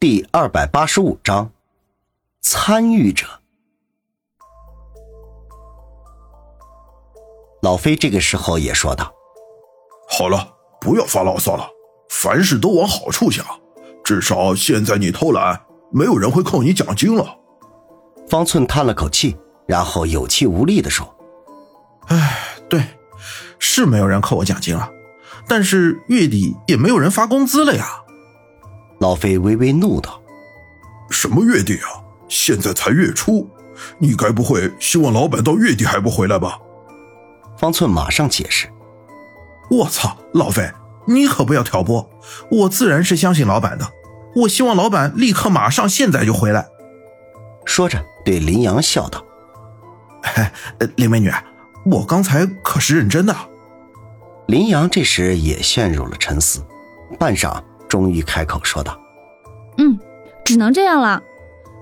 第二百八十五章，参与者。老飞这个时候也说道：“好了，不要发牢骚了，凡事都往好处想。至少现在你偷懒，没有人会扣你奖金了。”方寸叹了口气，然后有气无力的说：“哎，对，是没有人扣我奖金了，但是月底也没有人发工资了呀。”老费微微怒道：“什么月底啊？现在才月初，你该不会希望老板到月底还不回来吧？”方寸马上解释：“我操，老费，你可不要挑拨！我自然是相信老板的，我希望老板立刻马上现在就回来。”说着对林阳笑道：“嘿，林美女，我刚才可是认真的。”林阳这时也陷入了沉思，半晌。终于开口说道：“嗯，只能这样了。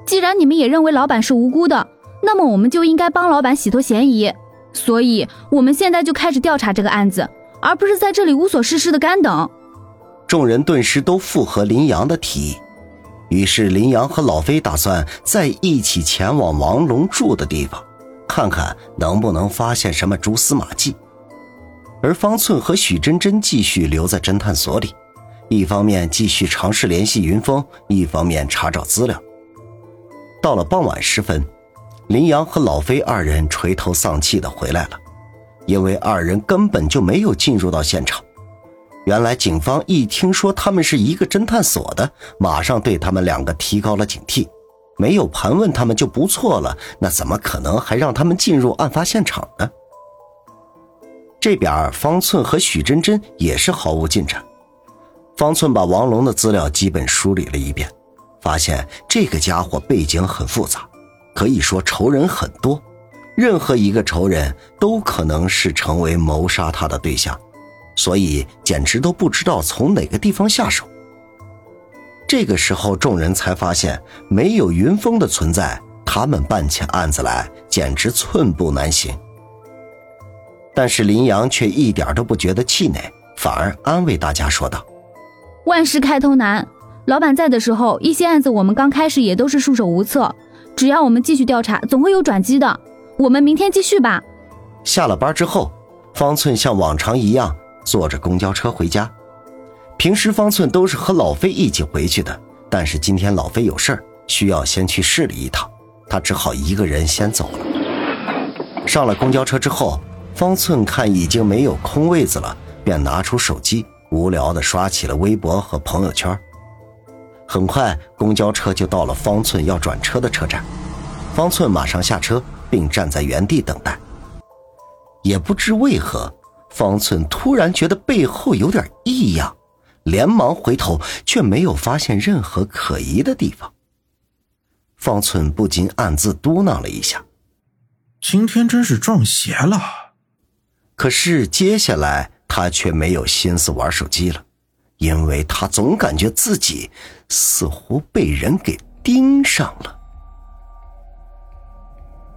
既然你们也认为老板是无辜的，那么我们就应该帮老板洗脱嫌疑。所以，我们现在就开始调查这个案子，而不是在这里无所事事的干等。”众人顿时都附和林阳的提议。于是，林阳和老飞打算再一起前往王龙住的地方，看看能不能发现什么蛛丝马迹。而方寸和许真真继续留在侦探所里。一方面继续尝试联系云峰，一方面查找资料。到了傍晚时分，林阳和老飞二人垂头丧气的回来了，因为二人根本就没有进入到现场。原来警方一听说他们是一个侦探所的，马上对他们两个提高了警惕，没有盘问他们就不错了，那怎么可能还让他们进入案发现场呢？这边方寸和许真真也是毫无进展。方寸把王龙的资料基本梳理了一遍，发现这个家伙背景很复杂，可以说仇人很多，任何一个仇人都可能是成为谋杀他的对象，所以简直都不知道从哪个地方下手。这个时候，众人才发现没有云峰的存在，他们办起案子来简直寸步难行。但是林阳却一点都不觉得气馁，反而安慰大家说道。万事开头难，老板在的时候，一些案子我们刚开始也都是束手无策。只要我们继续调查，总会有转机的。我们明天继续吧。下了班之后，方寸像往常一样坐着公交车回家。平时方寸都是和老飞一起回去的，但是今天老飞有事儿，需要先去市里一趟，他只好一个人先走了。上了公交车之后，方寸看已经没有空位子了，便拿出手机。无聊的刷起了微博和朋友圈。很快，公交车就到了方寸要转车的车站。方寸马上下车，并站在原地等待。也不知为何，方寸突然觉得背后有点异样，连忙回头，却没有发现任何可疑的地方。方寸不禁暗自嘟囔了一下：“今天真是撞邪了。”可是接下来……他却没有心思玩手机了，因为他总感觉自己似乎被人给盯上了。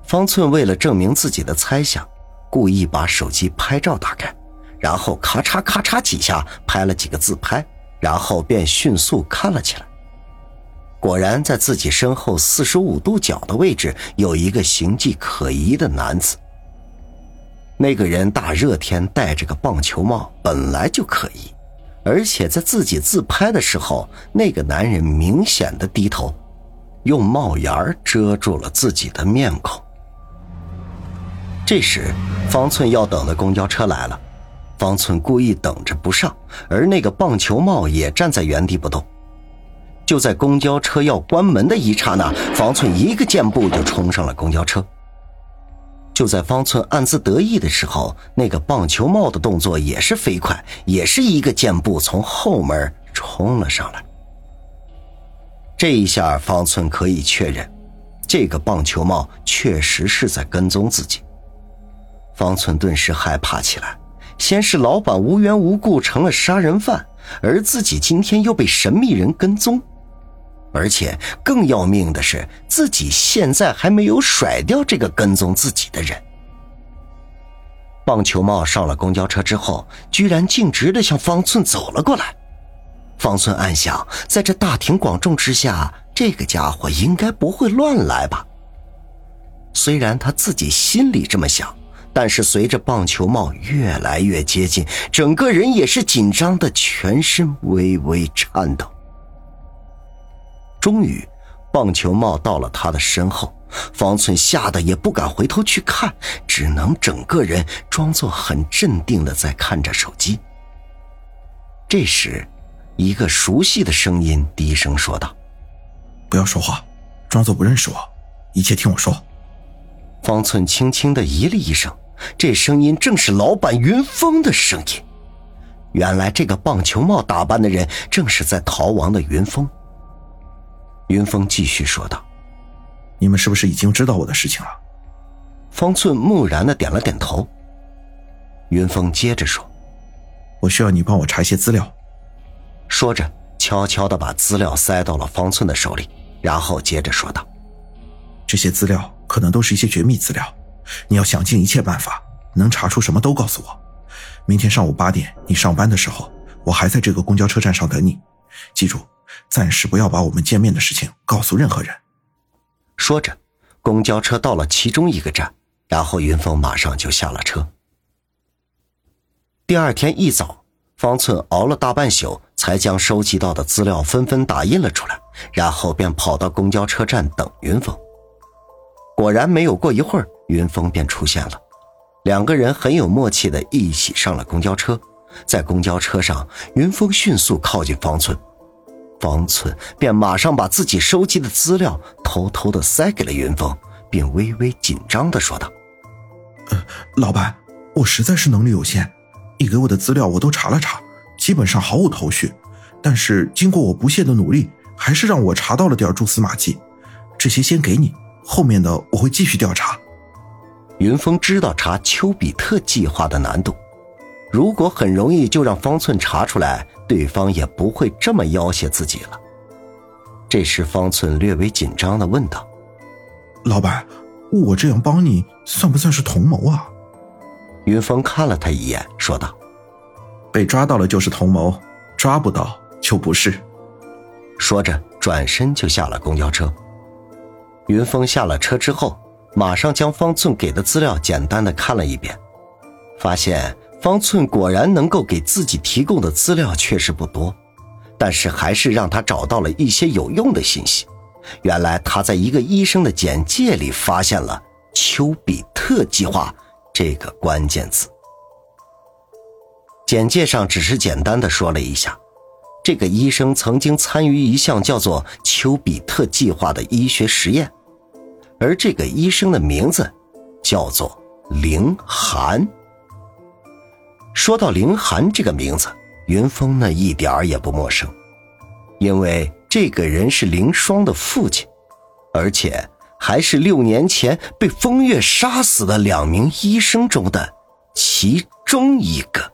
方寸为了证明自己的猜想，故意把手机拍照打开，然后咔嚓咔嚓几下拍了几个自拍，然后便迅速看了起来。果然，在自己身后四十五度角的位置，有一个形迹可疑的男子。那个人大热天戴着个棒球帽，本来就可疑，而且在自己自拍的时候，那个男人明显的低头，用帽檐遮住了自己的面孔。这时，方寸要等的公交车来了，方寸故意等着不上，而那个棒球帽也站在原地不动。就在公交车要关门的一刹那，方寸一个箭步就冲上了公交车。就在方寸暗自得意的时候，那个棒球帽的动作也是飞快，也是一个箭步从后门冲了上来。这一下，方寸可以确认，这个棒球帽确实是在跟踪自己。方寸顿时害怕起来，先是老板无缘无故成了杀人犯，而自己今天又被神秘人跟踪。而且更要命的是，自己现在还没有甩掉这个跟踪自己的人。棒球帽上了公交车之后，居然径直的向方寸走了过来。方寸暗想，在这大庭广众之下，这个家伙应该不会乱来吧？虽然他自己心里这么想，但是随着棒球帽越来越接近，整个人也是紧张的，全身微微颤抖。终于，棒球帽到了他的身后，方寸吓得也不敢回头去看，只能整个人装作很镇定的在看着手机。这时，一个熟悉的声音低声说道：“不要说话，装作不认识我，一切听我说。”方寸轻轻的咦了一声，这声音正是老板云峰的声音。原来这个棒球帽打扮的人正是在逃亡的云峰。云峰继续说道：“你们是不是已经知道我的事情了？”方寸木然的点了点头。云峰接着说：“我需要你帮我查一些资料。”说着，悄悄的把资料塞到了方寸的手里，然后接着说道：“这些资料可能都是一些绝密资料，你要想尽一切办法，能查出什么都告诉我。明天上午八点你上班的时候，我还在这个公交车站上等你。记住，暂时不要把我们见面的事情告诉任何人。”说着，公交车到了其中一个站，然后云峰马上就下了车。第二天一早。方寸熬了大半宿，才将收集到的资料纷纷打印了出来，然后便跑到公交车站等云峰。果然，没有过一会儿，云峰便出现了。两个人很有默契的一起上了公交车。在公交车上，云峰迅速靠近方寸，方寸便马上把自己收集的资料偷偷的塞给了云峰，并微微紧张的说道：“呃，老板，我实在是能力有限。”你给我的资料我都查了查，基本上毫无头绪。但是经过我不懈的努力，还是让我查到了点蛛丝马迹。这些先给你，后面的我会继续调查。云峰知道查丘比特计划的难度，如果很容易就让方寸查出来，对方也不会这么要挟自己了。这时，方寸略微紧张的问道：“老板，我这样帮你，算不算是同谋啊？”云峰看了他一眼，说道：“被抓到了就是同谋，抓不到就不是。”说着，转身就下了公交车。云峰下了车之后，马上将方寸给的资料简单的看了一遍，发现方寸果然能够给自己提供的资料确实不多，但是还是让他找到了一些有用的信息。原来他在一个医生的简介里发现了丘比特计划。这个关键词，简介上只是简单的说了一下，这个医生曾经参与一项叫做“丘比特计划”的医学实验，而这个医生的名字叫做凌寒。说到凌寒这个名字，云峰那一点儿也不陌生，因为这个人是凌霜的父亲，而且。还是六年前被风月杀死的两名医生中的其中一个。